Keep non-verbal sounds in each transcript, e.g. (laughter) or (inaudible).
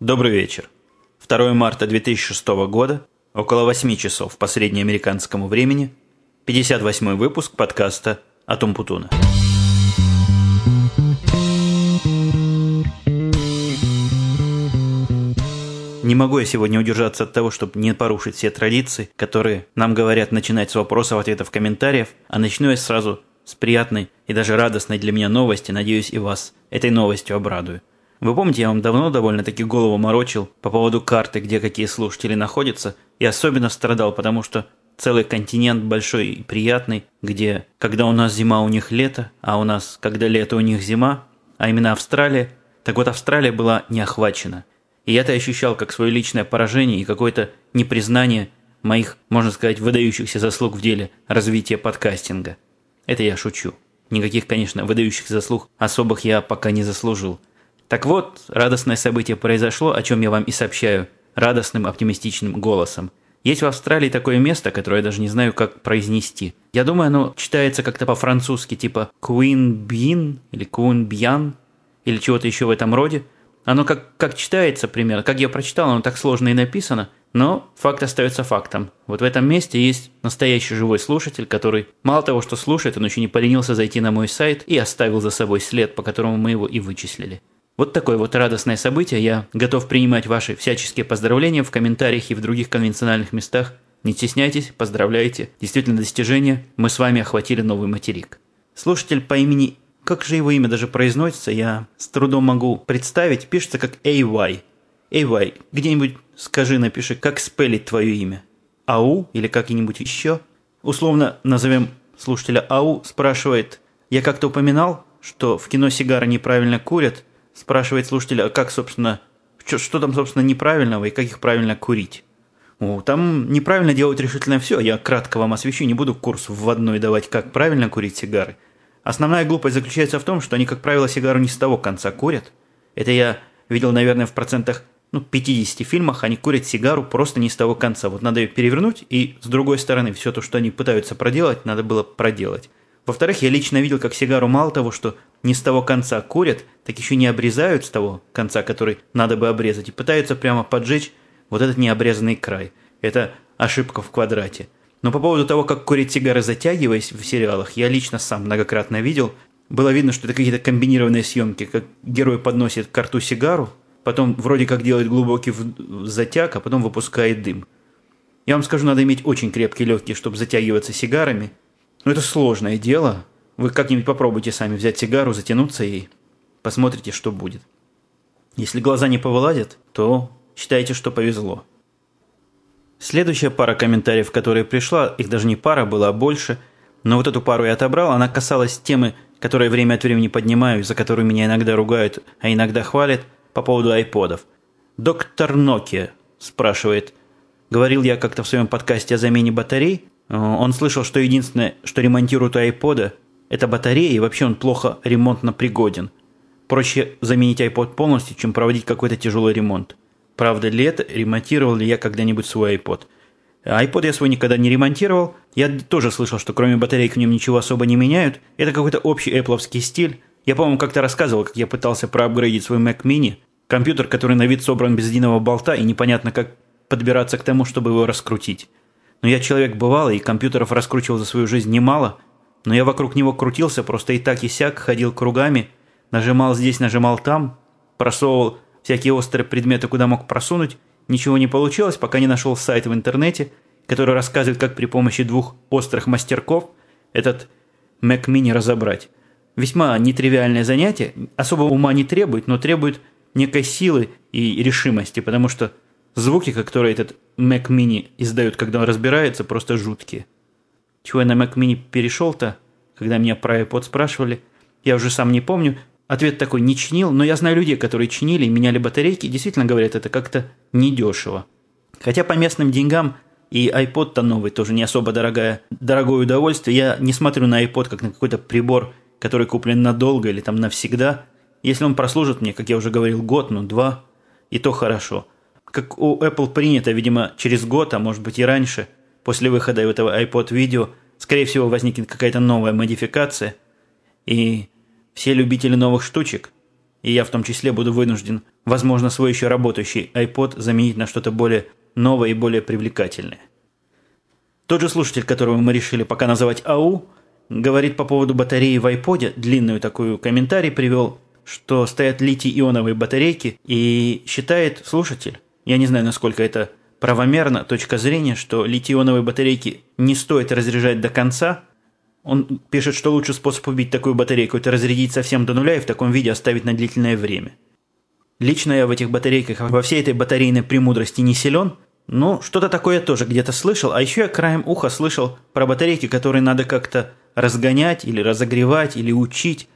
Добрый вечер. 2 марта 2006 года, около 8 часов по среднеамериканскому времени, 58 выпуск подкаста «Атом Путуна». Не могу я сегодня удержаться от того, чтобы не порушить все традиции, которые нам говорят начинать с вопросов, ответов, комментариев, а начну я сразу с приятной и даже радостной для меня новости, надеюсь и вас этой новостью обрадую. Вы помните, я вам давно довольно-таки голову морочил по поводу карты, где какие слушатели находятся, и особенно страдал, потому что целый континент большой и приятный, где, когда у нас зима, у них лето, а у нас, когда лето, у них зима, а именно Австралия, так вот Австралия была не охвачена. И я-то ощущал как свое личное поражение и какое-то непризнание моих, можно сказать, выдающихся заслуг в деле развития подкастинга. Это я шучу. Никаких, конечно, выдающихся заслуг особых я пока не заслужил – так вот, радостное событие произошло, о чем я вам и сообщаю, радостным оптимистичным голосом. Есть в Австралии такое место, которое я даже не знаю, как произнести. Я думаю, оно читается как-то по-французски, типа Bean или Bian или чего-то еще в этом роде. Оно как, как читается примерно, как я прочитал, оно так сложно и написано, но факт остается фактом. Вот в этом месте есть настоящий живой слушатель, который мало того, что слушает, он еще не поленился зайти на мой сайт и оставил за собой след, по которому мы его и вычислили. Вот такое вот радостное событие. Я готов принимать ваши всяческие поздравления в комментариях и в других конвенциональных местах. Не стесняйтесь, поздравляйте. Действительно достижение. Мы с вами охватили новый материк. Слушатель по имени... Как же его имя даже произносится, я с трудом могу представить. Пишется как AY. AY, где-нибудь скажи, напиши, как спелить твое имя. АУ или как-нибудь еще. Условно назовем слушателя АУ, спрашивает, я как-то упоминал, что в кино сигары неправильно курят – Спрашивает слушатель, а как, собственно, что, что там, собственно, неправильного и как их правильно курить? О, там неправильно делать решительно все. Я кратко вам освещу, не буду курс в одной давать, как правильно курить сигары. Основная глупость заключается в том, что они, как правило, сигару не с того конца курят. Это я видел, наверное, в процентах ну, 50 фильмах они курят сигару просто не с того конца. Вот надо ее перевернуть, и с другой стороны все то, что они пытаются проделать, надо было проделать. Во-вторых, я лично видел, как сигару мало того, что не с того конца курят, так еще не обрезают с того конца, который надо бы обрезать, и пытаются прямо поджечь вот этот необрезанный край. Это ошибка в квадрате. Но по поводу того, как курить сигары затягиваясь в сериалах, я лично сам многократно видел. Было видно, что это какие-то комбинированные съемки, как герой подносит к рту сигару, потом вроде как делает глубокий затяг, а потом выпускает дым. Я вам скажу, надо иметь очень крепкие легкие, чтобы затягиваться сигарами. Но это сложное дело, вы как-нибудь попробуйте сами взять сигару, затянуться и посмотрите, что будет. Если глаза не повылазят, то считайте, что повезло. Следующая пара комментариев, которая пришла, их даже не пара, была а больше, но вот эту пару я отобрал, она касалась темы, которую время от времени поднимаю, за которую меня иногда ругают, а иногда хвалят, по поводу айподов. Доктор Nokia спрашивает, говорил я как-то в своем подкасте о замене батарей, он слышал, что единственное, что ремонтируют айпода, это батарея, и вообще он плохо ремонтно пригоден. Проще заменить iPod полностью, чем проводить какой-то тяжелый ремонт. Правда ли это? Ремонтировал ли я когда-нибудь свой iPod? iPod я свой никогда не ремонтировал. Я тоже слышал, что кроме батарейки в нем ничего особо не меняют. Это какой-то общий Apple стиль. Я, по-моему, как-то рассказывал, как я пытался проапгрейдить свой Mac Mini. Компьютер, который на вид собран без единого болта, и непонятно, как подбираться к тому, чтобы его раскрутить. Но я человек бывалый, и компьютеров раскручивал за свою жизнь немало – но я вокруг него крутился, просто и так и сяк, ходил кругами, нажимал здесь, нажимал там, просовывал всякие острые предметы, куда мог просунуть. Ничего не получилось, пока не нашел сайт в интернете, который рассказывает, как при помощи двух острых мастерков этот Mac Mini разобрать. Весьма нетривиальное занятие, особого ума не требует, но требует некой силы и решимости, потому что звуки, которые этот Mac Mini издает, когда он разбирается, просто жуткие. Чего я на Mac Mini перешел-то, когда меня про iPod спрашивали, я уже сам не помню. Ответ такой не чинил, но я знаю людей, которые чинили и меняли батарейки, и действительно говорят, это как-то недешево. Хотя по местным деньгам и iPod-то новый тоже не особо дорогая, дорогое удовольствие. Я не смотрю на iPod как на какой-то прибор, который куплен надолго или там навсегда. Если он прослужит мне, как я уже говорил, год, ну два, и то хорошо. Как у Apple принято, видимо, через год, а может быть и раньше – после выхода этого iPod видео, скорее всего, возникнет какая-то новая модификация, и все любители новых штучек и я в том числе буду вынужден, возможно, свой еще работающий iPod заменить на что-то более новое и более привлекательное. Тот же слушатель, которого мы решили пока называть АУ, говорит по поводу батареи в iPod, длинную такую комментарий привел, что стоят литий-ионовые батарейки, и считает слушатель, я не знаю, насколько это правомерно, точка зрения, что литий-ионовые батарейки не стоит разряжать до конца. Он пишет, что лучший способ убить такую батарейку – это разрядить совсем до нуля и в таком виде оставить на длительное время. Лично я в этих батарейках, во всей этой батарейной премудрости не силен, но что-то такое я тоже где-то слышал, а еще я краем уха слышал про батарейки, которые надо как-то разгонять или разогревать или учить.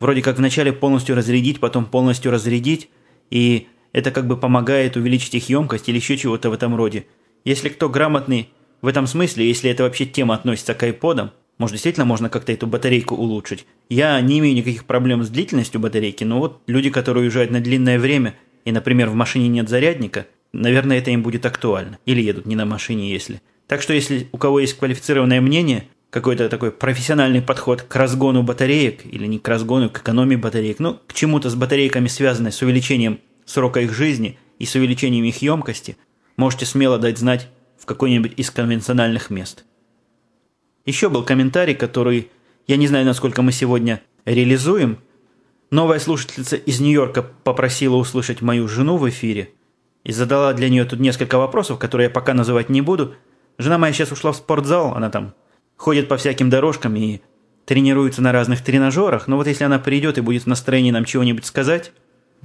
Вроде как вначале полностью разрядить, потом полностью разрядить, и это как бы помогает увеличить их емкость или еще чего-то в этом роде. Если кто грамотный в этом смысле, если это вообще тема относится к айподам, может, действительно можно как-то эту батарейку улучшить. Я не имею никаких проблем с длительностью батарейки, но вот люди, которые уезжают на длинное время, и, например, в машине нет зарядника, наверное, это им будет актуально. Или едут не на машине, если. Так что, если у кого есть квалифицированное мнение, какой-то такой профессиональный подход к разгону батареек, или не к разгону, к экономии батареек, ну, к чему-то с батарейками связанной с увеличением срока их жизни и с увеличением их емкости, можете смело дать знать в какой-нибудь из конвенциональных мест. Еще был комментарий, который, я не знаю, насколько мы сегодня реализуем. Новая слушательница из Нью-Йорка попросила услышать мою жену в эфире и задала для нее тут несколько вопросов, которые я пока называть не буду. Жена моя сейчас ушла в спортзал, она там ходит по всяким дорожкам и тренируется на разных тренажерах, но вот если она придет и будет в настроении нам чего-нибудь сказать,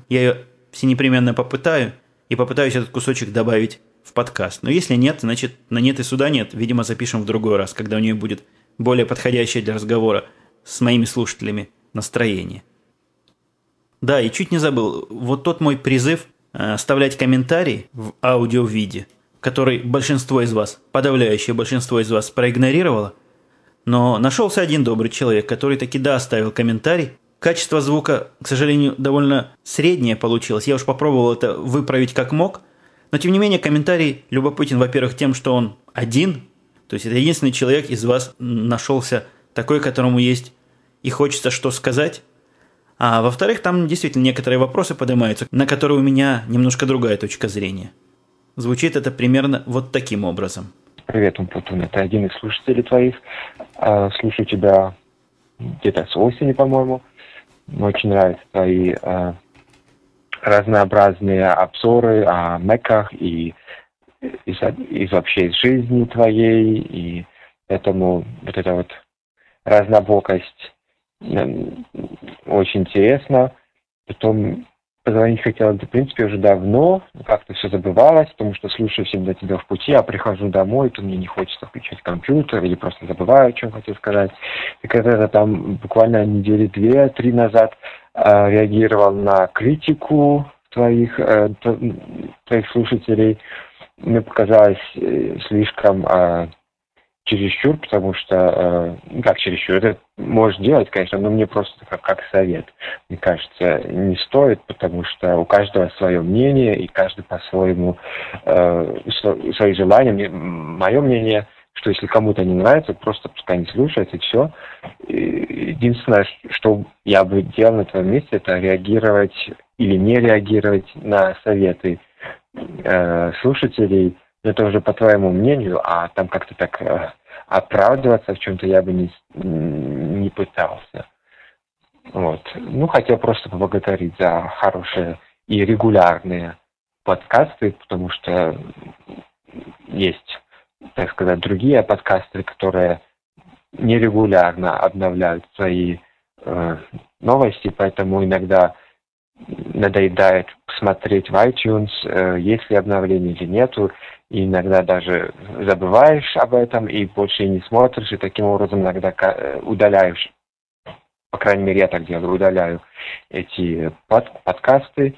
я ее все непременно попытаю и попытаюсь этот кусочек добавить в подкаст. Но если нет, значит на нет и суда нет. Видимо, запишем в другой раз, когда у нее будет более подходящее для разговора с моими слушателями настроение. Да, и чуть не забыл, вот тот мой призыв э, оставлять комментарии в аудио-виде, который большинство из вас, подавляющее большинство из вас проигнорировало, но нашелся один добрый человек, который таки да оставил комментарий, Качество звука, к сожалению, довольно среднее получилось. Я уж попробовал это выправить как мог. Но, тем не менее, комментарий любопытен, во-первых, тем, что он один. То есть это единственный человек из вас нашелся такой, которому есть и хочется что сказать. А во-вторых, там действительно некоторые вопросы поднимаются, на которые у меня немножко другая точка зрения. Звучит это примерно вот таким образом. Привет, Умпутун. Это один из слушателей твоих. А, слушаю тебя где-то с осени, по-моему. Мне очень нравятся твои э, разнообразные обзоры о Меках и из, из вообще из жизни твоей, и поэтому вот эта вот разнобокость э, очень интересно. Потом позвонить хотела, в принципе, уже давно, как-то все забывалось, потому что слушаю всегда тебя в пути, а прихожу домой, то мне не хочется включать компьютер или просто забываю, о чем хотел сказать. И когда-то там буквально недели две-три назад э, реагировал на критику твоих, э, твоих слушателей, мне показалось э, слишком э, чересчур, потому что, э, ну, как чересчур, это можешь делать, конечно, но мне просто как, как совет. Мне кажется, не стоит, потому что у каждого свое мнение, и каждый по-своему э, свои желания. Мое мнение, что если кому-то не нравится, просто пускай не слушает, и все. Единственное, что я бы делал на твоем месте, это реагировать или не реагировать на советы э, слушателей, это уже по твоему мнению, а там как-то так э, оправдываться в чем-то я бы не, не пытался. Вот. Ну, хотел просто поблагодарить за хорошие и регулярные подкасты, потому что есть, так сказать, другие подкасты, которые нерегулярно обновляют свои э, новости, поэтому иногда надоедает смотреть в iTunes, э, есть ли обновление или нету, и иногда даже забываешь об этом и больше не смотришь, и таким образом иногда э, удаляешь, по крайней мере, я так делаю, удаляю эти под, подкасты,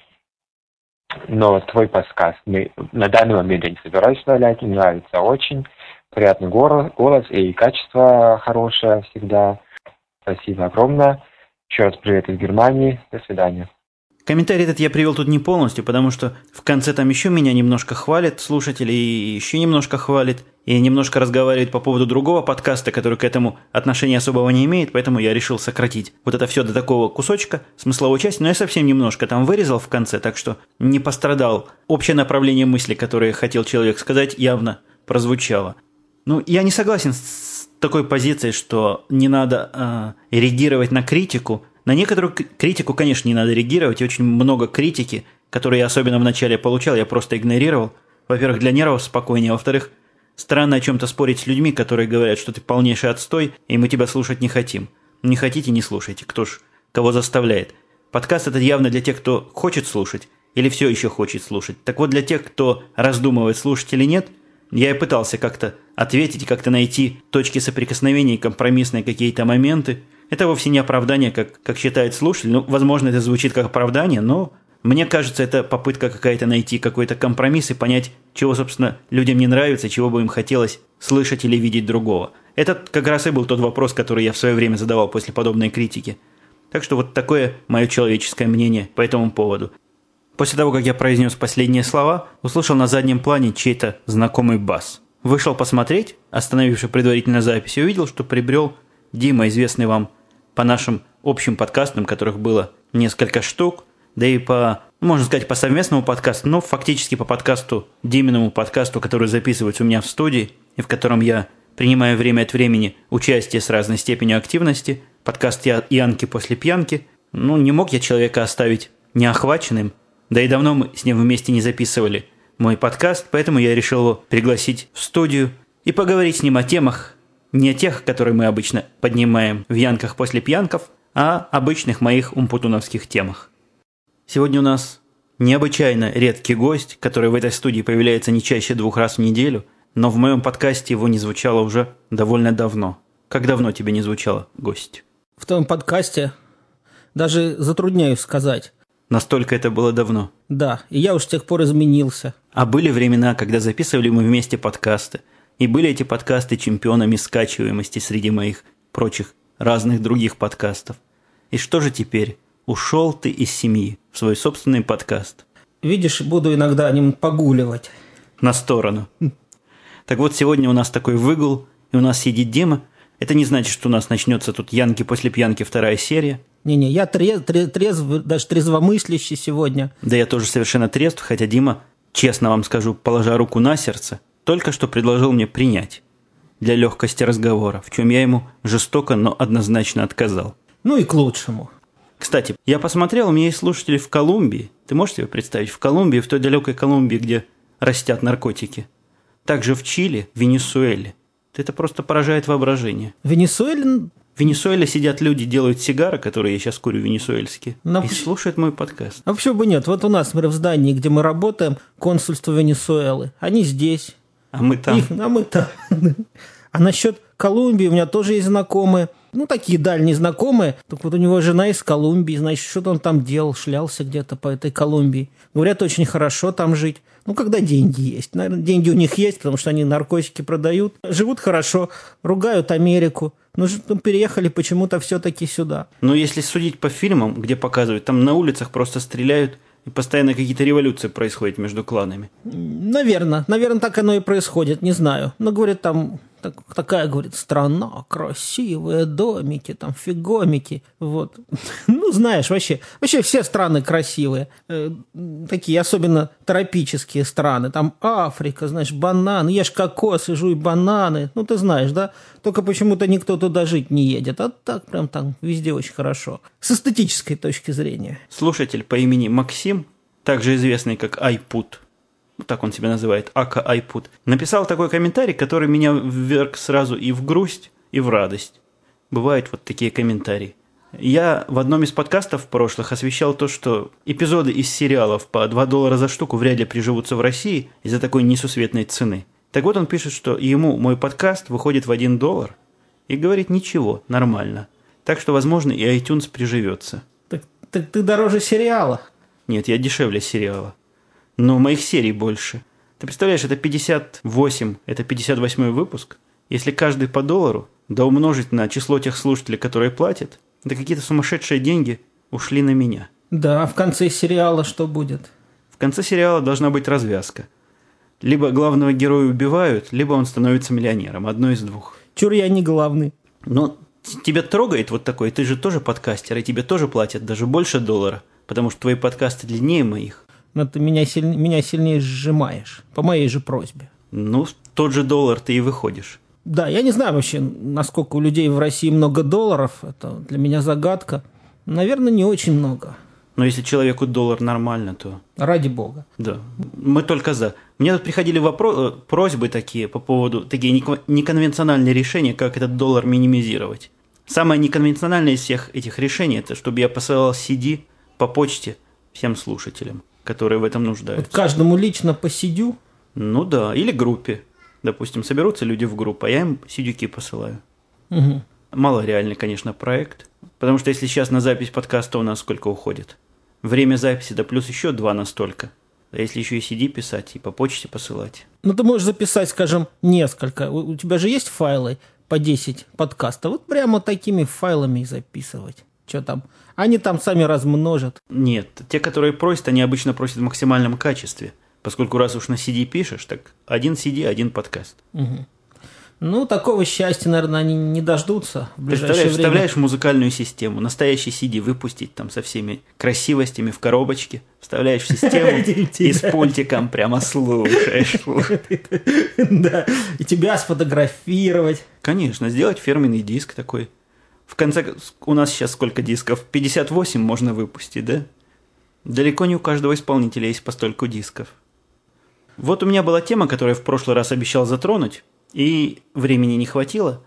но твой подкаст мы на данный момент я не собираюсь удалять, мне нравится очень, приятный голос, и качество хорошее всегда. Спасибо огромное. Еще раз привет из Германии. До свидания. Комментарий этот я привел тут не полностью, потому что в конце там еще меня немножко хвалит слушатели и еще немножко хвалит, и немножко разговаривает по поводу другого подкаста, который к этому отношения особого не имеет, поэтому я решил сократить вот это все до такого кусочка, смысловой части, но я совсем немножко там вырезал в конце, так что не пострадал. Общее направление мысли, которое хотел человек сказать, явно прозвучало. Ну, я не согласен с такой позицией, что не надо э, реагировать на критику, на некоторую критику, конечно, не надо реагировать, и очень много критики, которую я особенно в начале получал, я просто игнорировал. Во-первых, для нервов спокойнее, во-вторых, странно о чем-то спорить с людьми, которые говорят, что ты полнейший отстой, и мы тебя слушать не хотим. Не хотите, не слушайте. Кто ж кого заставляет? Подкаст это явно для тех, кто хочет слушать или все еще хочет слушать. Так вот, для тех, кто раздумывает, слушать или нет, я и пытался как-то ответить, как-то найти точки соприкосновения, компромиссные какие-то моменты – это вовсе не оправдание, как, как считает слушатель. Ну, возможно, это звучит как оправдание, но мне кажется, это попытка какая-то найти какой-то компромисс и понять, чего, собственно, людям не нравится, чего бы им хотелось слышать или видеть другого. Это как раз и был тот вопрос, который я в свое время задавал после подобной критики. Так что вот такое мое человеческое мнение по этому поводу. После того, как я произнес последние слова, услышал на заднем плане чей-то знакомый бас. Вышел посмотреть, остановивший предварительно запись, и увидел, что прибрел Дима, известный вам по нашим общим подкастам, которых было несколько штук, да и по, можно сказать, по совместному подкасту, но фактически по подкасту, Диминому подкасту, который записывается у меня в студии, и в котором я принимаю время от времени участие с разной степенью активности, подкаст Янки после пьянки. Ну, не мог я человека оставить неохваченным, да и давно мы с ним вместе не записывали мой подкаст, поэтому я решил его пригласить в студию и поговорить с ним о темах, не тех, которые мы обычно поднимаем в янках после пьянков, а обычных моих умпутуновских темах. Сегодня у нас необычайно редкий гость, который в этой студии появляется не чаще двух раз в неделю, но в моем подкасте его не звучало уже довольно давно. Как давно тебе не звучало, гость? В твоем подкасте даже затрудняюсь сказать. Настолько это было давно. Да, и я уж с тех пор изменился. А были времена, когда записывали мы вместе подкасты – и были эти подкасты чемпионами скачиваемости среди моих прочих разных других подкастов. И что же теперь? Ушел ты из семьи в свой собственный подкаст. Видишь, буду иногда ним погуливать. На сторону. Так вот, сегодня у нас такой выгул, и у нас сидит Дима. Это не значит, что у нас начнется тут Янки после пьянки вторая серия. Не-не, я трез, трез, трезв, даже трезвомыслящий сегодня. Да я тоже совершенно трезв, хотя Дима, честно вам скажу, положа руку на сердце, только что предложил мне принять для легкости разговора, в чем я ему жестоко, но однозначно отказал. Ну и к лучшему. Кстати, я посмотрел, у меня есть слушатели в Колумбии. Ты можешь себе представить? В Колумбии, в той далекой Колумбии, где растят наркотики. Также в Чили, в Венесуэле. Это просто поражает воображение. Венесуэле в Венесуэле сидят люди, делают сигары, которые я сейчас курю венесуэльские, Но... и слушают мой подкаст. А почему бы нет? Вот у нас, например, в здании, где мы работаем, консульство Венесуэлы. Они здесь. А мы там. Их, а мы там. А насчет Колумбии у меня тоже есть знакомые. Ну, такие дальние знакомые. Так вот у него жена из Колумбии, значит, что-то он там делал, шлялся где-то по этой Колумбии. Говорят, очень хорошо там жить. Ну, когда деньги есть. Наверное, деньги у них есть, потому что они наркотики продают. Живут хорошо, ругают Америку. Но ну, переехали почему-то все-таки сюда. Но если судить по фильмам, где показывают, там на улицах просто стреляют и постоянно какие-то революции происходят между кланами. Наверное. Наверное, так оно и происходит, не знаю. Но, говорит, там так, такая, говорит, страна, красивые домики, там фигомики, вот. (laughs) Ну, знаешь, вообще, вообще все страны красивые, э, такие особенно тропические страны, там Африка, знаешь, бананы, ешь кокосы, жуй бананы, ну, ты знаешь, да, только почему-то никто туда жить не едет, а так прям там везде очень хорошо, с эстетической точки зрения. Слушатель по имени Максим, также известный как Айпут, так он себя называет, Ака Айпут, написал такой комментарий, который меня вверг сразу и в грусть, и в радость. Бывают вот такие комментарии. Я в одном из подкастов прошлых освещал то, что эпизоды из сериалов по 2 доллара за штуку вряд ли приживутся в России из-за такой несусветной цены. Так вот он пишет, что ему мой подкаст выходит в 1 доллар и говорит ничего, нормально. Так что, возможно, и iTunes приживется. Так, так ты дороже сериала. Нет, я дешевле сериала но моих серий больше. Ты представляешь, это 58, это 58 выпуск. Если каждый по доллару, да умножить на число тех слушателей, которые платят, это какие-то сумасшедшие деньги ушли на меня. Да, а в конце сериала что будет? В конце сериала должна быть развязка. Либо главного героя убивают, либо он становится миллионером. Одно из двух. Чур я не главный. Но тебя трогает вот такой, ты же тоже подкастер, и тебе тоже платят даже больше доллара, потому что твои подкасты длиннее моих. Но ты меня, силь... меня сильнее сжимаешь, по моей же просьбе. Ну, тот же доллар ты и выходишь. Да, я не знаю вообще, насколько у людей в России много долларов. Это для меня загадка. Наверное, не очень много. Но если человеку доллар нормально, то... Ради бога. Да. Мы только за. Мне тут приходили вопро- э, просьбы такие по поводу... Такие неконвенциональные решения, как этот доллар минимизировать. Самое неконвенциональное из всех этих решений, это чтобы я посылал CD по почте всем слушателям, которые в этом нуждаются. Вот каждому лично по сидю? Ну да, или группе. Допустим, соберутся люди в группу, а я им сидюки посылаю. Угу. Мало реальный, конечно, проект. Потому что если сейчас на запись подкаста у нас сколько уходит? Время записи, да плюс еще два настолько. А если еще и CD писать и по почте посылать? Ну, ты можешь записать, скажем, несколько. У, у тебя же есть файлы по 10 подкастов. Вот прямо такими файлами и записывать. Что там? Они там сами размножат. Нет, те, которые просят, они обычно просят в максимальном качестве. Поскольку раз уж на CD пишешь, так один CD, один подкаст. Угу. Ну, такого счастья, наверное, они не дождутся в ближайшее Представляешь, время. вставляешь музыкальную систему, настоящий CD выпустить там со всеми красивостями в коробочке, вставляешь в (laughs) систему и с пультиком прямо слушаешь. (laughs) Да, и тебя сфотографировать. Конечно, сделать фирменный диск такой. В конце, у нас сейчас сколько дисков? 58 можно выпустить, да? Далеко не у каждого исполнителя есть по стольку дисков. Вот у меня была тема, которую я в прошлый раз обещал затронуть, и времени не хватило.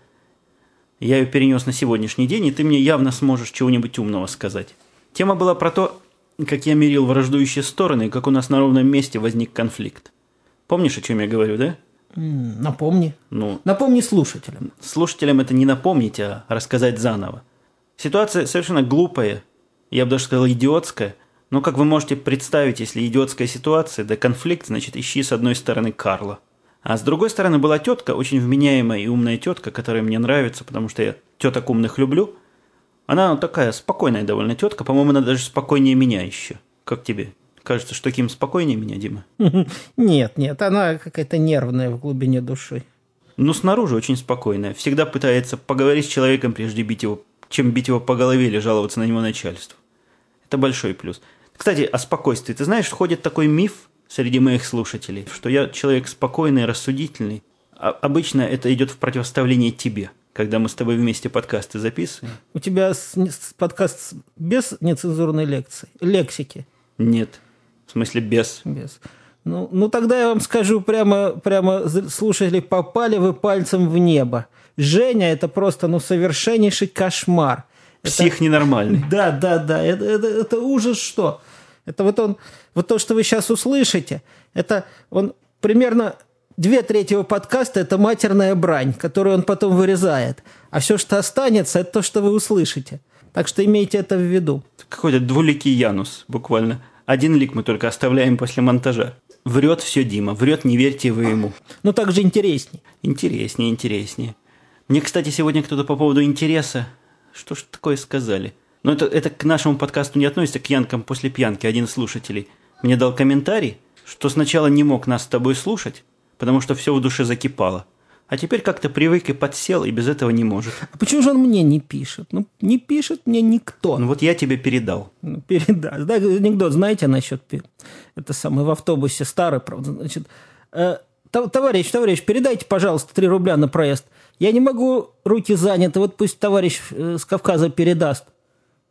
Я ее перенес на сегодняшний день, и ты мне явно сможешь чего-нибудь умного сказать. Тема была про то, как я мерил враждующие стороны, и как у нас на ровном месте возник конфликт. Помнишь, о чем я говорю, да? Напомни. Ну, Напомни слушателям. слушателям это не напомнить, а рассказать заново. Ситуация совершенно глупая, я бы даже сказал идиотская, но как вы можете представить, если идиотская ситуация, да конфликт, значит ищи с одной стороны Карла. А с другой стороны была тетка, очень вменяемая и умная тетка, которая мне нравится, потому что я теток умных люблю. Она такая спокойная довольно тетка, по-моему, она даже спокойнее меня еще. Как тебе? Кажется, что таким спокойнее меня, Дима? (laughs) Нет, нет, она какая-то нервная в глубине души. Ну, снаружи очень спокойная. Всегда пытается поговорить с человеком, прежде бить его, чем бить его по голове или жаловаться на него начальству. Это большой плюс. Кстати, о спокойствии. Ты знаешь, ходит такой миф среди моих слушателей, что я человек спокойный, рассудительный. А обычно это идет в противоставление тебе, когда мы с тобой вместе подкасты записываем. У тебя подкаст без нецензурной лекции, лексики. Нет. Смысле, без. Без. Ну, ну тогда я вам скажу прямо, прямо слушатели, попали вы пальцем в небо. Женя это просто, ну, совершеннейший кошмар. Это- Псих ненормальный. Да, да, да, это, это, это ужас что? Это вот он, вот то, что вы сейчас услышите, это он примерно две трети его подкаста – это матерная брань, которую он потом вырезает. А все, что останется, это то, что вы услышите. Так что имейте это в виду. Какой-то двуликий Янус, буквально. Один лик мы только оставляем после монтажа. Врет все Дима, врет, не верьте вы ему. Ну, так же интересней. Интереснее, интереснее. Мне, кстати, сегодня кто-то по поводу интереса... Что ж такое сказали? Но это, это к нашему подкасту не относится, к янкам после пьянки. Один из слушателей мне дал комментарий, что сначала не мог нас с тобой слушать, потому что все в душе закипало. А теперь как-то привык и подсел, и без этого не может. А почему же он мне не пишет? Ну, не пишет мне никто. Ну вот я тебе передал. Ну, передаст. Да, анекдот, знаете, насчет это самый в автобусе старый, правда, значит, э, тов- товарищ, товарищ, передайте, пожалуйста, 3 рубля на проезд. Я не могу, руки заняты, вот пусть товарищ э, с Кавказа передаст.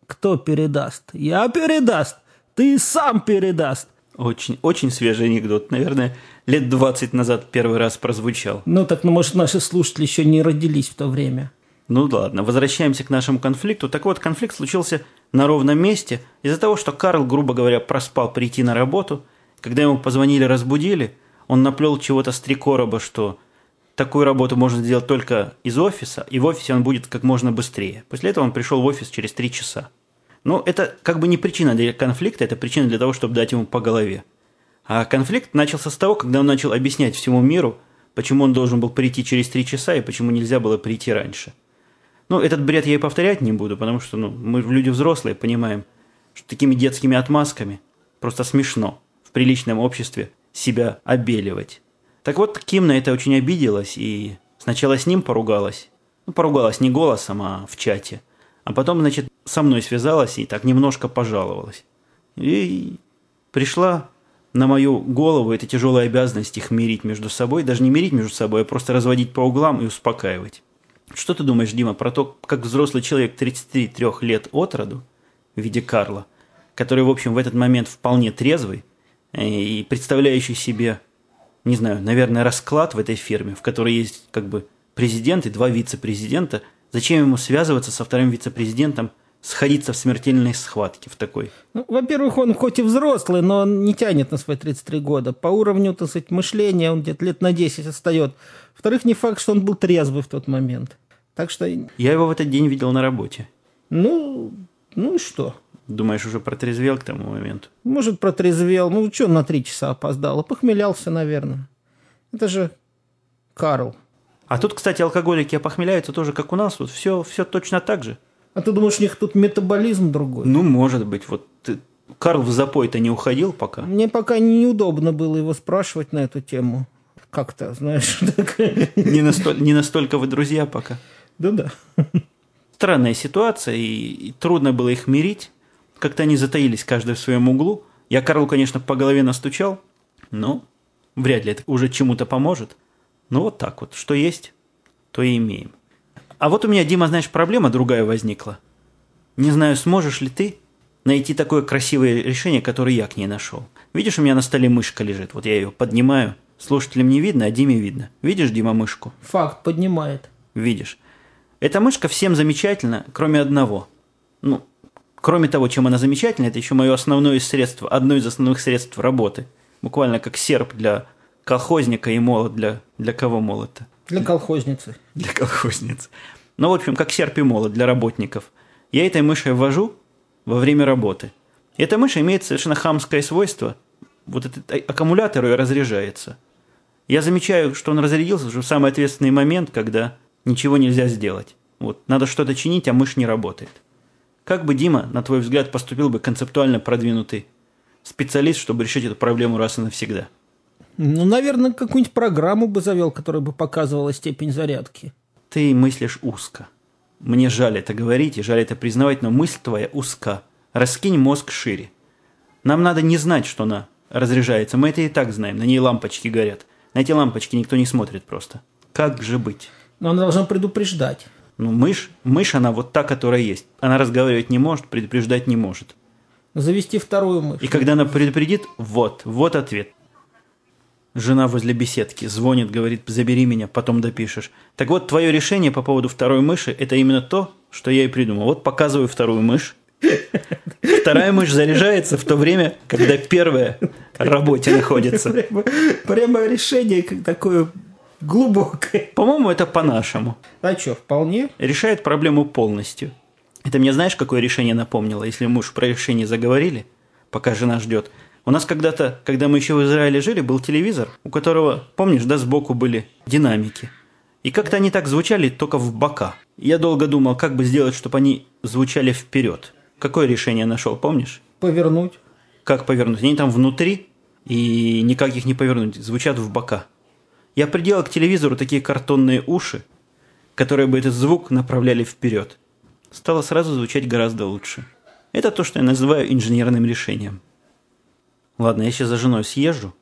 Кто передаст? Я передаст. Ты сам передаст. Очень, очень свежий анекдот. Наверное, лет 20 назад первый раз прозвучал. Ну так, ну, может, наши слушатели еще не родились в то время. Ну ладно, возвращаемся к нашему конфликту. Так вот, конфликт случился на ровном месте из-за того, что Карл, грубо говоря, проспал прийти на работу. Когда ему позвонили, разбудили, он наплел чего-то с три короба, что такую работу можно сделать только из офиса, и в офисе он будет как можно быстрее. После этого он пришел в офис через три часа. Ну, это как бы не причина для конфликта, это причина для того, чтобы дать ему по голове. А конфликт начался с того, когда он начал объяснять всему миру, почему он должен был прийти через три часа и почему нельзя было прийти раньше. Ну, этот бред я и повторять не буду, потому что ну, мы люди взрослые, понимаем, что такими детскими отмазками просто смешно в приличном обществе себя обеливать. Так вот, Ким на это очень обиделась и сначала с ним поругалась. Ну, поругалась не голосом, а в чате. А потом, значит, со мной связалась и так немножко пожаловалась. И пришла на мою голову эта тяжелая обязанность их мирить между собой. Даже не мирить между собой, а просто разводить по углам и успокаивать. Что ты думаешь, Дима, про то, как взрослый человек 33 лет от роду, в виде Карла, который, в общем, в этот момент вполне трезвый и представляющий себе, не знаю, наверное, расклад в этой фирме, в которой есть как бы президент и два вице-президента, зачем ему связываться со вторым вице-президентом, сходиться в смертельной схватке в такой? Ну, во-первых, он хоть и взрослый, но он не тянет на свои 33 года. По уровню, так сказать, мышления он где-то лет на 10 отстает. Во-вторых, не факт, что он был трезвый в тот момент. Так что... Я его в этот день видел на работе. Ну, ну и что? Думаешь, уже протрезвел к тому моменту? Может, протрезвел. Ну, что на три часа опоздал? Похмелялся, наверное. Это же Карл. А тут, кстати, алкоголики опохмеляются тоже, как у нас. Вот все, все точно так же. А ты думаешь, у них тут метаболизм другой? Ну, может быть. Вот ты... Карл в запой-то не уходил пока? Мне пока неудобно было его спрашивать на эту тему. Как-то, знаешь, (laughs) не, настоль, не настолько вы друзья пока. Да-да. Странная ситуация, и, и трудно было их мирить. Как-то они затаились каждый в своем углу. Я Карлу, конечно, по голове настучал, но вряд ли это уже чему-то поможет. Ну вот так вот, что есть, то и имеем. А вот у меня, Дима, знаешь, проблема другая возникла. Не знаю, сможешь ли ты найти такое красивое решение, которое я к ней нашел. Видишь, у меня на столе мышка лежит. Вот я ее поднимаю. Слушателям не видно, а Диме видно. Видишь, Дима, мышку? Факт, поднимает. Видишь. Эта мышка всем замечательна, кроме одного. Ну, кроме того, чем она замечательна, это еще мое основное средство, одно из основных средств работы. Буквально как серп для колхозника и молот для, для кого молота? Для колхозницы. Для колхозницы. Ну, в общем, как серп и молот для работников. Я этой мышей ввожу во время работы. эта мышь имеет совершенно хамское свойство. Вот этот аккумулятор ее разряжается. Я замечаю, что он разрядился уже в самый ответственный момент, когда ничего нельзя сделать. Вот, надо что-то чинить, а мышь не работает. Как бы Дима, на твой взгляд, поступил бы концептуально продвинутый специалист, чтобы решить эту проблему раз и навсегда? Ну, наверное, какую-нибудь программу бы завел, которая бы показывала степень зарядки. Ты мыслишь узко. Мне жаль это говорить и жаль это признавать, но мысль твоя узка. Раскинь мозг шире. Нам надо не знать, что она разряжается. Мы это и так знаем. На ней лампочки горят. На эти лампочки никто не смотрит просто. Как же быть? Но она должна предупреждать. Ну, мышь, мышь, она вот та, которая есть. Она разговаривать не может, предупреждать не может. Завести вторую мышь. И когда она предупредит, вот, вот ответ. Жена возле беседки звонит, говорит, забери меня, потом допишешь. Так вот, твое решение по поводу второй мыши, это именно то, что я и придумал. Вот показываю вторую мышь. Вторая мышь заряжается в то время, когда первая работе находится. Прямо, прямо решение такое глубокое. По-моему, это по-нашему. А что, вполне? Решает проблему полностью. Это мне знаешь, какое решение напомнило, если мы уж про решение заговорили, пока жена ждет? У нас когда-то, когда мы еще в Израиле жили, был телевизор, у которого, помнишь, да, сбоку были динамики. И как-то они так звучали только в бока. Я долго думал, как бы сделать, чтобы они звучали вперед. Какое решение нашел, помнишь? Повернуть. Как повернуть? Они там внутри, и никак их не повернуть, звучат в бока. Я приделал к телевизору такие картонные уши, которые бы этот звук направляли вперед. Стало сразу звучать гораздо лучше. Это то, что я называю инженерным решением. Ладно, я сейчас за женой съезжу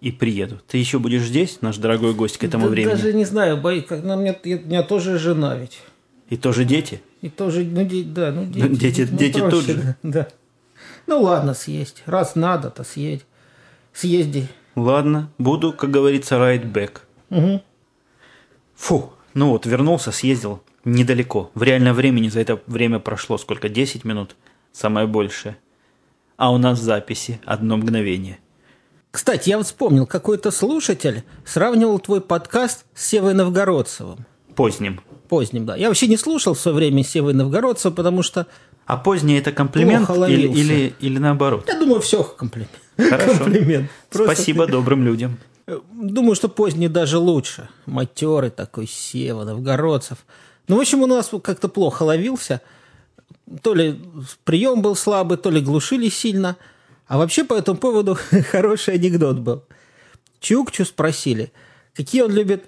и приеду. Ты еще будешь здесь, наш дорогой гость, к этому да, времени? Даже не знаю, боюсь, как на меня, у меня тоже жена ведь. И тоже дети? И тоже, ну, де, да, ну, дети. (laughs) Дети, ну, дети проще, тут же? (laughs) Да. Ну, ладно, съесть. Раз надо, то съедь. Съезди. Ладно, буду, как говорится, right back. Угу. Фу, ну вот, вернулся, съездил недалеко. В реальном времени за это время прошло сколько? 10 минут? Самое большее а у нас записи одно мгновение. Кстати, я вот вспомнил, какой-то слушатель сравнивал твой подкаст с Севой Новгородцевым. Поздним. Поздним, да. Я вообще не слушал в свое время Севы Новгородцева, потому что... А поздний это комплимент или, или, или наоборот? Я думаю, все комплимент. Хорошо. комплимент. Просто Спасибо ты... добрым людям. Думаю, что поздний даже лучше. Матерый такой Сева, Новгородцев. Ну, в общем, у нас как-то плохо ловился – То ли прием был слабый, то ли глушили сильно. А вообще по этому поводу (laughs) хороший анекдот был. Чукчу спросили, какие он любит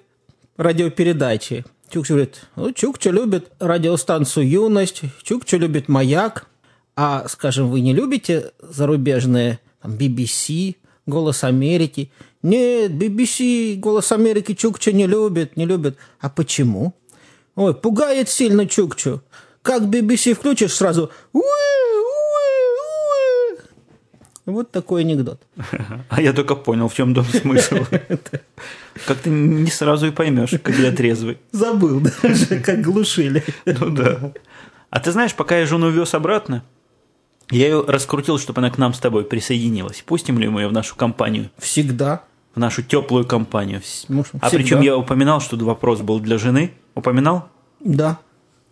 радиопередачи. Чукчу говорит, ну, Чукчу любит радиостанцию «Юность», Чукчу любит «Маяк», а, скажем, вы не любите зарубежные там, BBC, «Голос Америки»? Нет, BBC, «Голос Америки» Чукчу не любит, не любит. А почему? Ой, пугает сильно Чукчу. Как BBC включишь сразу. Вот такой анекдот. А я только понял, в чем дом смысл. (laughs) Как ты не сразу и поймешь, когда трезвый. Забыл даже, как глушили. Ну да. А ты знаешь, пока я жену вез обратно, я ее раскрутил, чтобы она к нам с тобой присоединилась. Пустим ли мы ее в нашу компанию? Всегда. В нашу теплую компанию. Ну, А всегда. причем я упоминал, что вопрос был для жены. Упоминал? Да.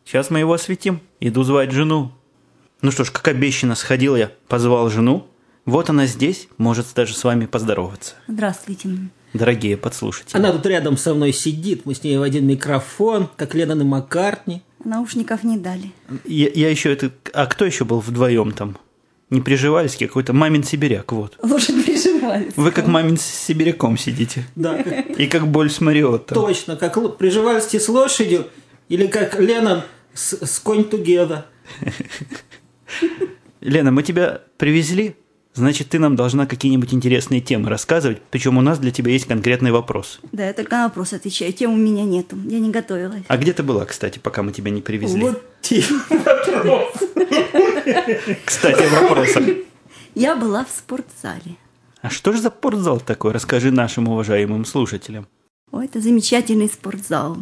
Сейчас мы его осветим. Иду звать жену. Ну что ж, как обещано, сходил я, позвал жену. Вот она здесь, может даже с вами поздороваться. Здравствуйте. Дорогие подслушатели. Она тут рядом со мной сидит, мы с ней в один микрофон, как Леннон и Маккартни. Наушников не дали. Я, я еще это... А кто еще был вдвоем там? Не Приживальский, а какой-то мамин сибиряк, вот. Лучше прижимались. Вы как мамин с сибиряком сидите. Да, И как боль с Мариотто. точно, как приживальский с лошадью, или как Леннон с, конь тугеда. Лена, мы тебя привезли, значит, ты нам должна какие-нибудь интересные темы рассказывать, причем у нас для тебя есть конкретный вопрос. Да, я только на вопрос отвечаю. Тем у меня нету. Я не готовилась. А где ты была, кстати, пока мы тебя не привезли? Вот вопрос. Кстати, о вопросах. Я была в спортзале. А что же за спортзал такой? Расскажи нашим уважаемым слушателям. О, это замечательный спортзал.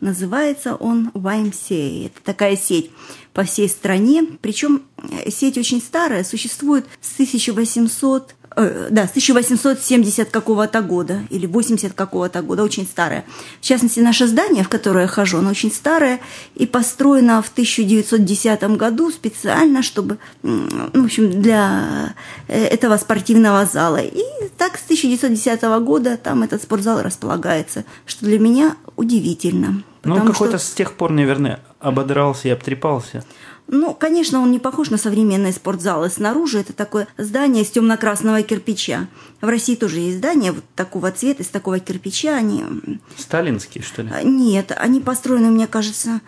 Называется он YMCA. Это такая сеть по всей стране. Причем э, сеть очень старая, существует с 1800, э, да, с 1870 какого-то года или 80 какого-то года, очень старая. В частности, наше здание, в которое я хожу, оно очень старое и построено в 1910 году специально, чтобы, ну, в общем, для э, этого спортивного зала. И так с 1910 года там этот спортзал располагается, что для меня удивительно. Ну, какой-то что- с тех пор, наверное, ободрался и обтрепался. Ну, конечно, он не похож на современные спортзалы. Снаружи это такое здание из темно-красного кирпича. В России тоже есть здания вот такого цвета, из такого кирпича. Они... м, Сталинский, что ли? а, Нет, они построены, мне кажется,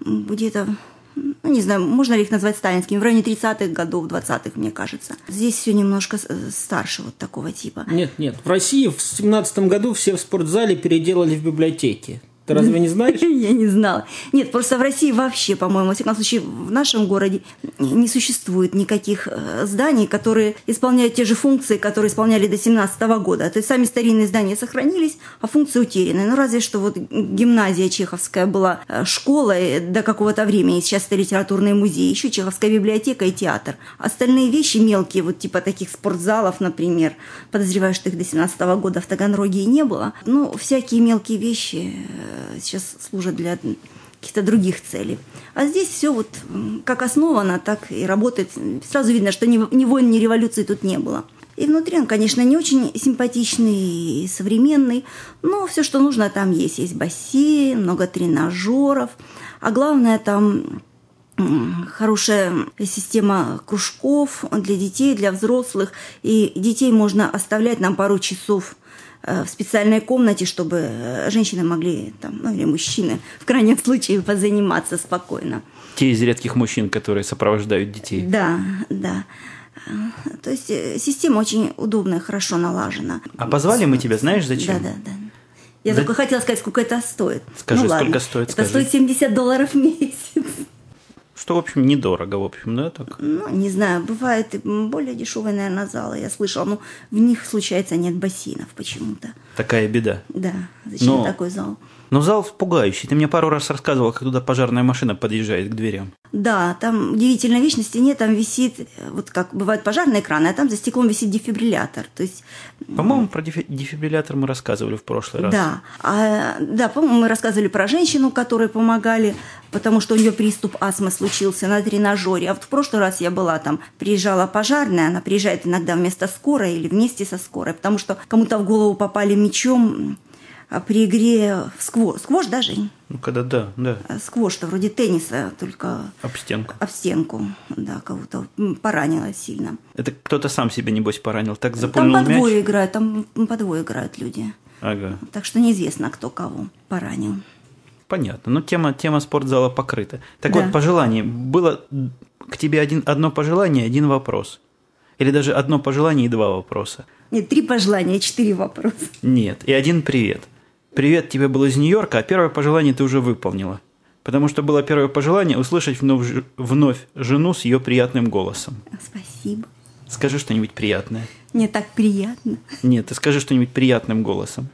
где-то ну, не знаю, можно ли их назвать сталинскими, в районе 30-х годов, 20-х, мне кажется. Здесь все немножко с- э, старше вот такого типа. Нет, нет, в России в семнадцатом году все в спортзале переделали в библиотеки. Ты разве не знаешь? (laughs) Я не знала. Нет, просто в России вообще, по-моему, во всяком случае, в нашем городе не существует никаких э, зданий, которые исполняют те же функции, которые исполняли до 17 года. То есть сами старинные здания сохранились, а функции утеряны. Ну, разве что вот гимназия чеховская была э, школой до какого-то времени, сейчас это литературный музей, еще чеховская библиотека и театр. Остальные вещи мелкие, вот типа таких спортзалов, например, подозреваю, что их до 17 года в Таганроге и не было. Ну, всякие мелкие вещи э, сейчас служат для каких-то других целей. А здесь все вот как основано, так и работает. Сразу видно, что ни, ни войн, ни революции тут не было. И внутри он, конечно, не очень симпатичный и современный, но все, что нужно, там есть. Есть бассейн, много тренажеров, а главное там хорошая система кружков для детей, для взрослых. И детей можно оставлять на пару часов э, в специальной комнате, чтобы э, женщины могли, там, ну или мужчины, (laughs) в крайнем случае, позаниматься спокойно. Те из редких мужчин, которые сопровождают детей. Да, да. Э, То есть э, система очень удобная, хорошо налажена. А позвали мы тебя, знаешь, зачем? Да, да, да. Я Да- только хотела сказать, сколько это стоит. Скажи, ну, ладно. сколько стоит, Это скажи. стоит 70 долларов в месяц. Что, в общем, недорого, в общем, да, так? Ну, не знаю, бывают более дешевые, наверное, залы. Я слышала, но в них, случается, нет бассейнов почему-то. Такая беда. Да, зачем Но- такой зал? Но зал пугающий. Ты мне пару раз рассказывал, как туда пожарная машина подъезжает к дверям. Да, там удивительная вещь, на стене там висит, э, вот как бывают пожарные экраны, а там за стеклом висит дефибриллятор. То есть По-моему, про дефи- дефибриллятор мы рассказывали в прошлый раз. Да, а, да, по-моему, мы рассказывали про женщину, которой помогали, потому что у нее приступ астмы случился на тренажере. А вот в прошлый раз я была там, приезжала пожарная, она приезжает иногда вместо скорой или вместе со скорой, потому что кому-то в голову попали мечом при игре в сквош. Сквош, да, Жень? Ну, когда да, да. А Сквош-то вроде тенниса, только Об стенку. об стенку. Да, кого-то поранило сильно. Это кто-то сам себе, небось, поранил. Так Там запульнул по двое мяч. играют, там по двое играют люди. Ага. Так что неизвестно, кто кого поранил. Понятно. Ну, тема, тема спортзала покрыта. Так Да. вот, пожелание. Было к тебе один, одно пожелание, один вопрос. Или даже одно пожелание и два вопроса. Нет, три пожелания, четыре вопроса. Нет, и один привет. Привет тебе был из Нью-Йорка, а первое пожелание ты уже выполнила. Потому что было первое пожелание услышать вновь, вновь жену с ее приятным голосом. Спасибо. Скажи что-нибудь приятное. Мне так приятно. Нет, ты скажи что-нибудь приятным голосом.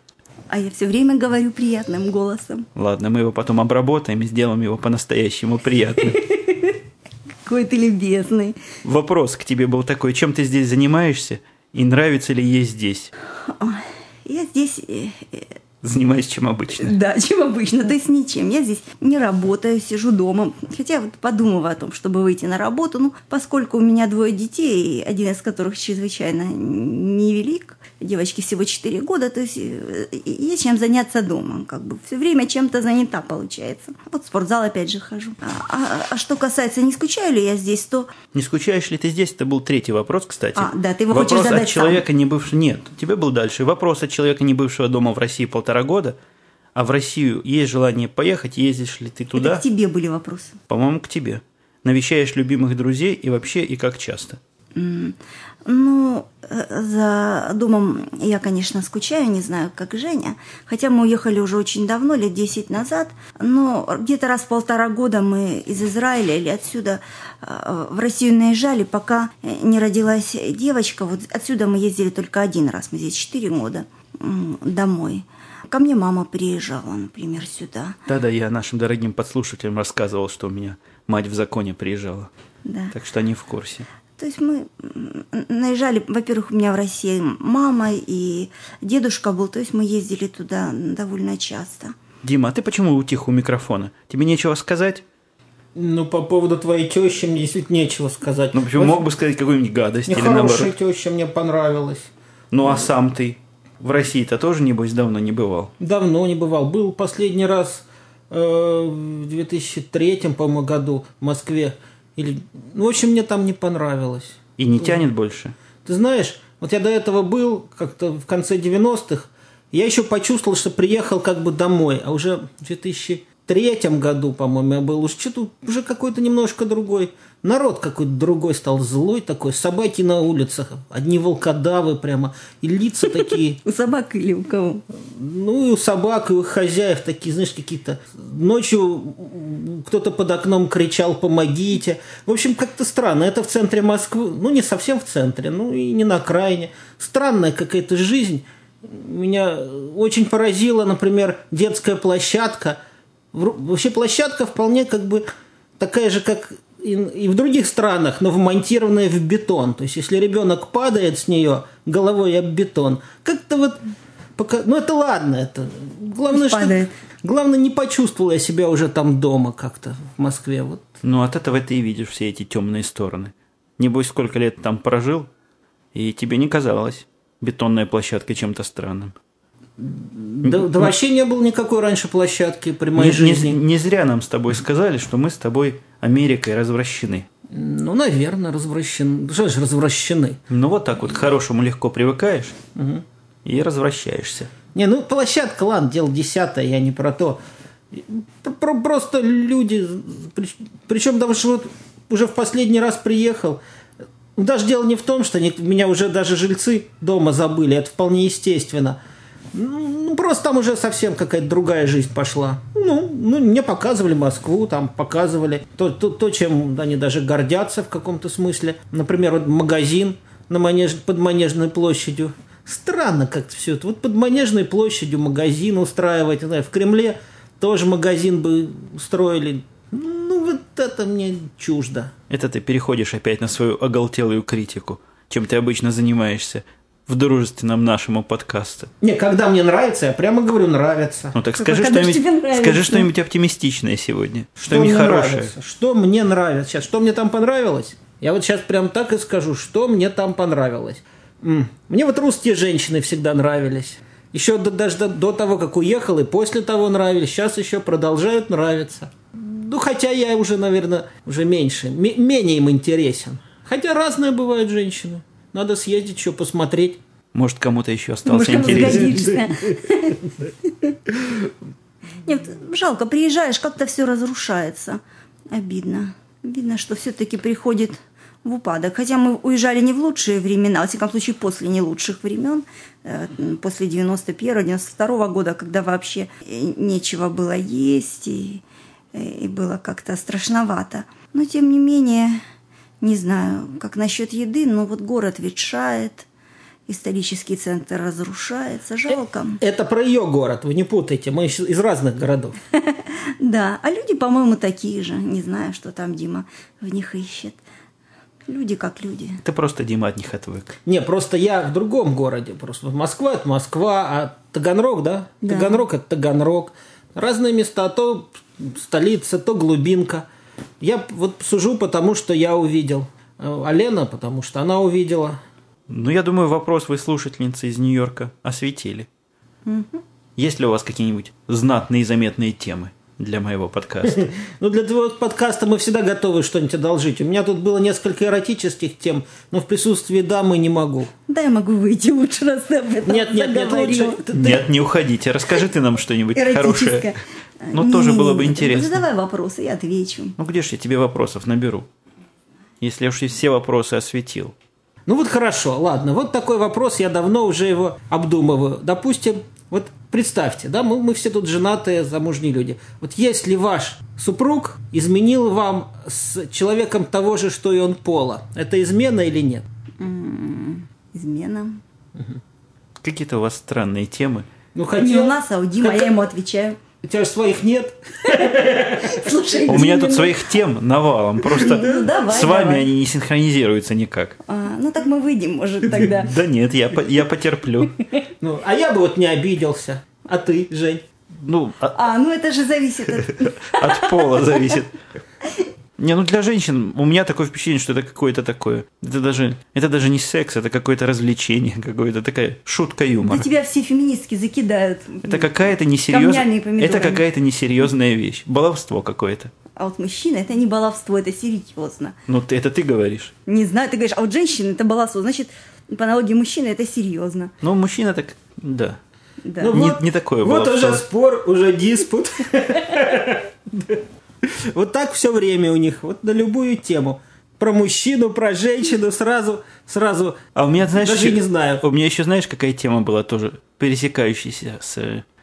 А я все время говорю приятным голосом. Ладно, мы его потом обработаем и сделаем его по-настоящему приятным. (laughs) Какой ты любезный. Вопрос к тебе был такой, чем ты здесь занимаешься и нравится ли ей здесь? Я здесь, э, э, Занимаюсь чем обычно. да, (laughs) чем обычно, то есть ничем. Я здесь не работаю, сижу дома. Хотя вот подумываю о том, чтобы выйти на работу. Ну, поскольку у меня двое детей, один из которых чрезвычайно невелик, девочке всего 4 года, то есть э, есть чем заняться дома. Как бы все время чем-то занята получается. Вот в спортзал опять же хожу. А, а- а что касается, не скучаю ли я здесь, то Не скучаешь ли ты здесь? Это был третий вопрос, кстати. А, да, ты его вопрос хочешь задать от человека, не бывшего... Нет, тебе был дальше. Вопрос от человека, не бывшего дома в России полтора года. А в Россию есть желание поехать? Ездишь ли ты это туда? к тебе были вопросы. По-моему, к тебе. Навещаешь любимых друзей и вообще, и как часто? Ну, э, за домом я, конечно, скучаю, не знаю, как Женя. Хотя мы уехали уже очень давно, лет 10 назад. Но где-то раз в полтора года мы из Израиля или отсюда э, в Россию наезжали, пока э, не родилась девочка. Вот отсюда мы ездили только один раз, мы здесь 4 года, домой. Ко мне мама приезжала, например, сюда. Да-да, я нашим дорогим подслушателям рассказывал, что у меня мать в законе приезжала. Да. Так что они в курсе. То есть мы наезжали, во-первых, у меня в России мама и дедушка был, то есть мы ездили туда довольно часто. Дима, а ты почему утих у микрофона? Тебе нечего сказать? Ну, по поводу твоей тещи мне действительно нечего сказать. Ну, почему Вот мог бы сказать какую-нибудь гадость или Нехорошая наоборот? теща мне понравилась. Ну, а сам ты в России-то тоже, небось, давно не бывал? Давно не бывал. Был последний раз э, в 2003, по-моему, году в Москве. Или... Ну, в общем, мне там не понравилось. И не тянет больше? Ты знаешь, вот я до этого был как-то в конце 90-х, я еще почувствовал, что приехал как бы домой, а уже в 2003 году, по-моему, я был, уж что-то уже какой-то немножко другой. Народ какой-то другой стал злой такой, собаки на улицах, одни волкодавы прямо, и лица такие, У (laughs) собак или у кого? ну и у собак, и у хозяев такие, знаешь, какие-то... Ночью кто-то под окном кричал «помогите». В общем, как-то странно. Это в центре Москвы. Ну, не совсем в центре, ну и не на окраине. Странная какая-то жизнь. Меня очень поразила, например, детская площадка. Вообще площадка вполне как бы такая же, как и и в других странах, но вмонтированная в бетон. То есть, если ребенок падает с нее головой об бетон, как-то вот пока... Ну, это ладно, это... Главное, Пусть что... падает. Главное, не почувствовал я себя уже там дома как-то в Москве. Вот. Ну, от этого ты и видишь все эти темные стороны. Небось, сколько лет там прожил, и тебе не казалось бетонная площадка чем-то странным. Да, да вообще не было никакой раньше площадки при моей Не, не- жизни. не зря нам с тобой сказали, что мы с тобой Америкой развращены. Ну, наверное, развращены. Что же развращены? Ну, вот так вот к хорошему легко привыкаешь и развращаешься. Не, ну площадка, ладно, дело десятое, я не про то. Про- про- просто люди, причем даже вот уже в последний раз приехал. Ну, Даже дело не в том, что они- меня уже даже жильцы дома забыли, это вполне естественно. Ну, просто там уже совсем какая-то другая жизнь пошла. Ну, ну, мне показывали Москву, там показывали то, то, то, чем они даже гордятся в каком-то смысле. Например, вот магазин на манеж, под Манежной площадью. Странно как-то все это. Вот под Манежной площадью магазин устраивать. Знаю, в Кремле тоже магазин бы устроили. Ну, вот это мне чуждо. Это ты переходишь опять на свою оголтелую критику, чем ты обычно занимаешься в дружественном нашему подкасту. Не, когда мне нравится, я прямо говорю, нравится. Ну так скажи что-нибудь, скажи что-нибудь оптимистичное сегодня, Что что-нибудь мне хорошее. нравится? Что мне нравится? Сейчас, что мне там понравилось? Я вот сейчас прям так и скажу, что мне там понравилось. М, Мне вот русские женщины всегда нравились. Еще до, даже до, до того, как уехал, и после того нравились. Сейчас еще продолжают нравиться. Ну, хотя я уже, наверное, уже меньше, м- менее им интересен. Хотя разные бывают женщины. Надо съездить еще посмотреть. Может, кому-то еще остался Может, кому интерес. сгодишься. (laughs) Нет, жалко, приезжаешь, как-то все разрушается. Обидно. Видно, что все-таки приходит в упадок. Хотя мы уезжали не в лучшие времена, во всяком случае, после не лучших времен, э, после 91-92 года, когда вообще э, нечего было есть и, и было как-то страшновато. Но, тем не менее, не знаю, как насчет еды, но вот город ветшает, исторический центр разрушается, жалко. Это про ее город, вы не путайте. Мы из разных городов. (laughs) Да, а люди, по-моему, такие же. Не знаю, что там Дима в них ищет. Люди как люди. Ты просто, Дима, от них отвык. Не, просто я в другом городе. Просто Москва – это Москва, а Таганрог, да? Да. Таганрог – это Таганрог. Разные места, то столица, то глубинка. Я вот сужу, потому что я увидел. А Лена, потому что она увидела. Ну, я думаю, вопрос вы, слушательницы из Нью-Йорка, осветили. Есть ли у вас какие-нибудь знатные и заметные темы для моего подкаста? (laughs) Ну, для твоего подкаста мы всегда готовы что-нибудь одолжить. У меня тут было несколько эротических тем, но в присутствии дамы не могу. Да, я могу выйти лучше, раз ты об этом Нет, нет, нет, лучше. Нет, не уходите. Расскажи ты нам что-нибудь Эротическое. Хорошее. Ну, тоже было бы Не-не-не, интересно. Задавай вопросы, я отвечу. Ну, где ж я тебе вопросов наберу? Если уж я все вопросы осветил. Ну вот хорошо, ладно, вот такой вопрос, я давно уже его обдумываю. Допустим, вот представьте, да, мы, мы все тут женатые, замужние люди. Вот если ваш супруг изменил вам с человеком того же, что и он пола, это измена или нет? Измена. Какие-то у вас странные темы. Ну, Не хотел... у нас, а у Димы, Как- я ему отвечаю. У тебя же своих нет. (laughs) Слушай, У меня тут ну- своих тем навалом. Просто Ну, давай, с вами они не синхронизируются никак. А, ну так мы выйдем, может, тогда. (laughs) Да нет, я, по- я потерплю. (laughs) Ну, а я бы вот не обиделся. А ты, Жень? Ну, от, А, ну это же зависит от... от пола зависит. Не, ну для женщин у меня такое впечатление, что это какое-то такое. Это даже, это даже не секс, это какое-то развлечение, какое-то такая шутка Да юмора. тебя все феминистки закидают. Это какая-то несерьезная, это какая-то несерьезная вещь, баловство какое-то. А вот мужчина это не баловство, это серьезно. Ну ты- это ты говоришь. Не знаю, ты говоришь, а вот женщина это баловство. Значит, по аналогии мужчины это серьезно. Ну мужчина так, да. Да. Ну Не- вот- не такое Вот баловство. уже спор, уже диспут. (laughs) (laughs) Вот так все время у них, вот на любую тему. Про мужчину, про женщину сразу, сразу. А у меня, знаешь, Даже еще- не знаю. У меня еще, знаешь, какая тема была тоже пересекающаяся с,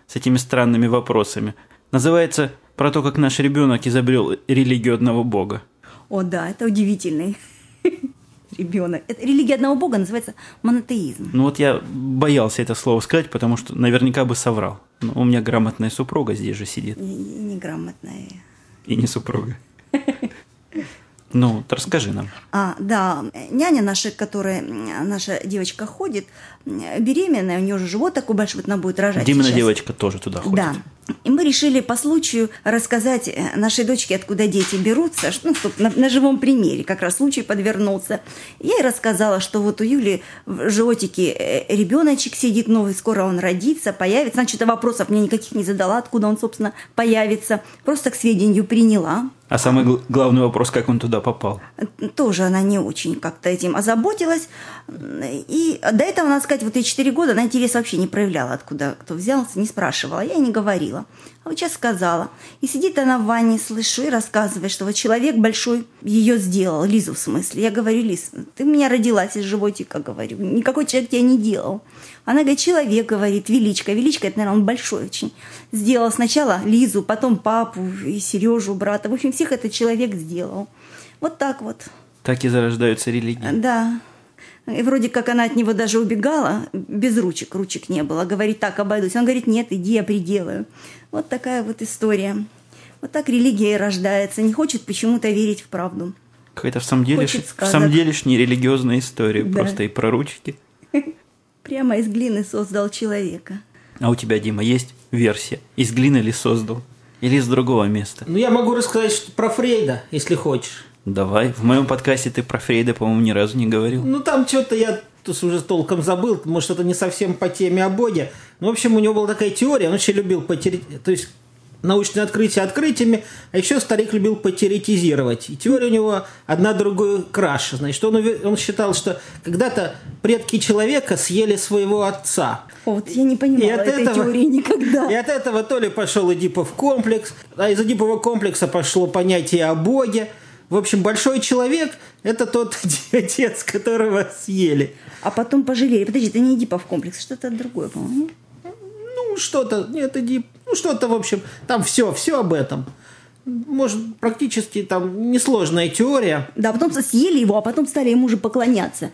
с этими странными вопросами. Называется про то, как наш ребенок изобрел религию одного бога. О, да, это удивительный (laughs) ребенок. Это религия одного бога называется монотеизм. Ну вот я боялся это слово сказать, потому что наверняка бы соврал. Но у меня грамотная супруга здесь же сидит. Неграмотная. И не супруга. Ну, расскажи нам. А, да, няня наша, которая, наша девочка ходит, беременная, у нее уже живот такой большой, вот она будет рожать Димина сейчас. девочка тоже туда ходит. Да. И мы решили по случаю рассказать э, нашей дочке, откуда дети берутся, ну, на, на живом примере, как раз случай подвернулся. Я ей рассказала, что вот у Юли в животике э, ребеночек сидит новый, скоро он родится, появится. Значит, вопросов мне никаких не задала, откуда он, собственно, появится. Просто к сведению приняла. А самый гл- главный вопрос, как он туда попал? Тоже она не очень как-то этим озаботилась. И до этого, надо сказать, вот эти четыре года она интерес вообще не проявляла, откуда кто взялся, не спрашивала. Я и не говорила. А вот сейчас сказала. И сидит она в ванне, слышу, и рассказывает, что вот человек большой ее сделал, Лизу в смысле. Я говорю, Лиз, ты у меня родилась из животика, говорю. Никакой человек тебя не делал. Она говорит, человек, говорит, величка. Величка, это, наверное, он большой очень. Сделал сначала Лизу, потом папу и Сережу, брата. В общем, всех этот человек сделал. Вот так вот. Так и зарождаются религии. Да. И вроде как она от него даже убегала, без ручек, ручек не было. Говорит, так, обойдусь. Он говорит, нет, иди, я приделаю. Вот такая вот история. Вот так религия и рождается. Не хочет почему-то верить в правду. Какая-то в самом деле, в самом деле религиозная история. Да. Просто и про ручки. (laughs) Прямо из глины создал человека. А у тебя, Дима, есть версия? Из глины ли создал? Или из другого места? Ну, я могу рассказать что- про Фрейда, если хочешь. Давай. В моем подкасте ты про Фрейда, по-моему, ни разу не говорил. Ну, там что-то я уже толком забыл, может, это не совсем по теме о Боге. Ну, в общем, у него была такая теория, он очень любил потерять, то есть научные открытия открытиями, а еще старик любил потеретизировать. И теория у него одна другую краше. Значит, он, он считал, что когда-то предки человека съели своего отца. Вот я не понимала И от этой этого- теории никогда. И от этого то ли пошел Эдипов комплекс, а из Эдипова комплекса пошло понятие о Боге. В общем, большой человек – это тот (laughs) отец, которого съели. А потом пожалели. Подожди, это не Эдипов комплекс, что-то другое, по-моему. Ну, что-то, нет, Эдип, ну, что-то, в общем, там все, все об этом. Может, практически там несложная теория. Да, потом съели его, а потом стали ему же поклоняться.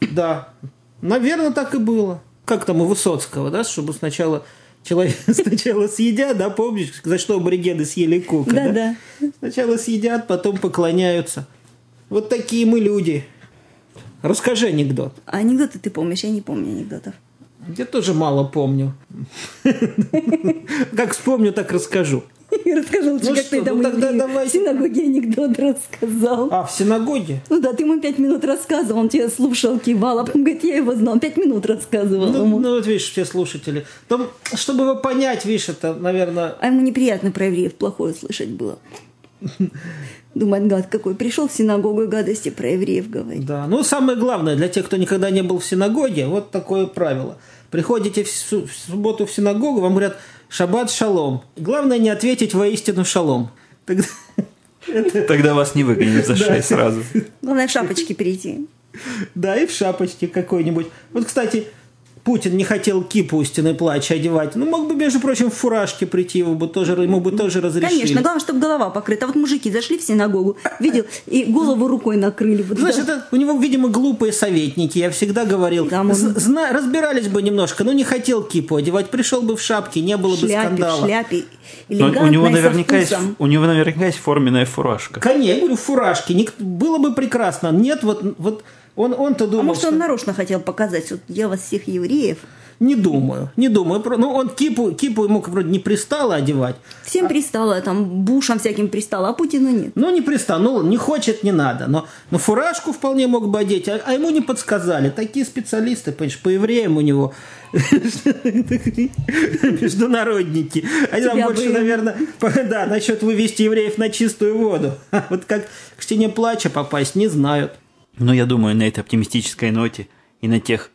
Да, наверное, так и было. Как там у Высоцкого, да, чтобы сначала человек (laughs) сначала съедят, да, помнишь, за что аборигены съели кука, Да, да. Сначала съедят, потом поклоняются. Вот такие мы люди. Расскажи анекдот. А анекдоты ты помнишь? Я не помню анекдотов. Я тоже мало помню. (laughs) Как вспомню, так расскажу. (laughs) Расскажи лучше, Ну как что, ты там ну тогда давайте. в синагоге анекдот рассказал. А, в синагоге? Ну да, ты ему пять минут рассказывал, он тебя слушал, кивал, а потом говорит, я его знал, пять минут рассказывал Ну, ему. ну, вот видишь, все слушатели. Там, чтобы его понять, видишь, это, наверное, А ему неприятно про евреев плохое слышать было. (laughs) Думает, гад какой, пришел в синагогу и гадости про евреев говорит. да. Ну, самое главное, для тех, кто никогда не был в синагоге, вот такое правило. Приходите в субботу в синагогу, вам говорят «Шаббат шалом». Главное не ответить воистину шалом. Тогда- (laughs) Тогда вас не выгонят за шею сразу. Главное, в шапочке перейти. Да, и в шапочке какой-нибудь. Вот, кстати, Путин не хотел кипу у стены плача одевать. Ну, мог бы, между прочим, в фуражке прийти, его бы тоже, ему бы тоже разрешили. Конечно, главное, чтобы голова покрыта. Вот мужики зашли в синагогу, видел, и голову рукой накрыли. Вот Знаешь, да. это у него, видимо, глупые советники. Я всегда говорил. Там он- зна- разбирались бы немножко, но не хотел кипу одевать. Пришел бы в шапке, не было бы шляпе, скандала. шляпе, Но элегантной, у него наверняка есть, у него наверняка есть форменная фуражка. Конечно, я говорю, в фуражке. Ник- Было бы прекрасно. Нет, вот, вот он, он-то думал, А может, что... он нарочно хотел показать, вот я вас всех евреев. Не думаю, не думаю. Ну, он кипу, кипу ему вроде не пристало одевать. Всем пристало, там, бушам всяким пристало, а Путину нет. Ну, не пристал, ну, не хочет, не надо. Но, но фуражку вполне мог бы одеть, а, а ему не подсказали. Такие специалисты, понимаешь, по евреям у него (laughs) международники. Они там больше, наверное, да, насчет вывести евреев на чистую воду. А (laughs) Вот как к стене плача попасть, не знают. Но я думаю, на этой оптимистической ноте и на тех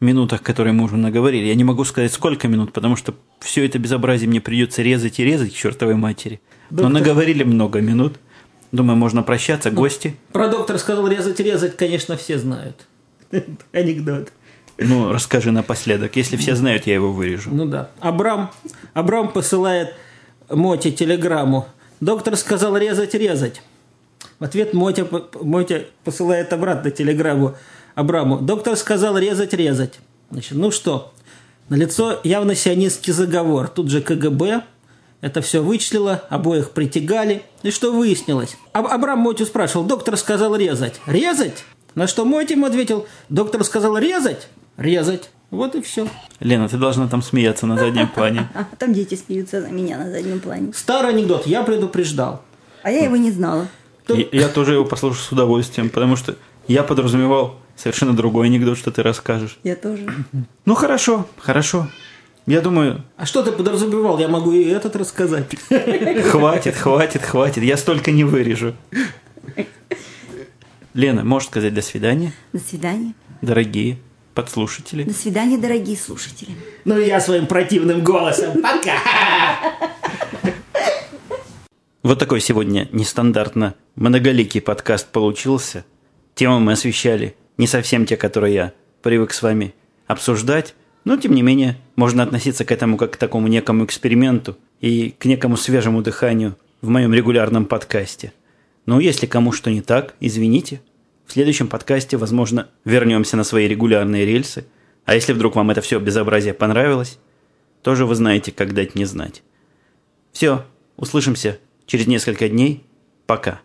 минутах, которые мы уже наговорили, я не могу сказать, сколько минут, потому что все это безобразие мне придется резать и резать к чертовой матери. Но Доктор- наговорили много минут. Думаю, можно прощаться. Гости. Про доктора сказал резать-резать, конечно, все знают. (laughs) Анекдот. Ну, расскажи напоследок. Если все знают, я его вырежу. Ну да. Абрам, Абрам посылает Моте телеграмму. Доктор сказал резать-резать. В ответ Мотя, Мотя посылает обратно телеграмму Абраму. Доктор сказал резать-резать. Значит, ну что, на лицо явно сионистский заговор. Тут же КГБ это все вычислило, обоих притягали. И что выяснилось? Аб- Абрам Мотю спрашивал, доктор сказал резать. Резать? На что Мотя ему ответил, доктор сказал резать? Резать. Вот и все. Лена, ты должна там смеяться на заднем плане. А там дети смеются на меня на заднем плане. Старый анекдот, я предупреждал. А я его не знала. То- Я, я тоже его послушаю с удовольствием, потому что я подразумевал совершенно другой анекдот, что ты расскажешь. Я тоже. Ну хорошо, хорошо. Я думаю, А что ты подразумевал? Я могу и этот рассказать. хватит, хватит, хватит. Я столько не вырежу. Лена, можешь сказать до свидания, До свидания. дорогие подслушатели. До свидания, дорогие слушатели. Ну и я своим противным голосом. Пока! Вот такой сегодня нестандартно многоликий подкаст получился. Темы мы освещали не совсем те, которые я привык с вами обсуждать, но тем не менее можно относиться к этому как к такому некому эксперименту и к некому свежему дыханию в моем регулярном подкасте. Но если кому что не так, извините. В следующем подкасте, возможно, вернемся на свои регулярные рельсы. А если вдруг вам это все безобразие понравилось, тоже вы знаете, как дать не знать. Все, услышимся через несколько дней. Пока.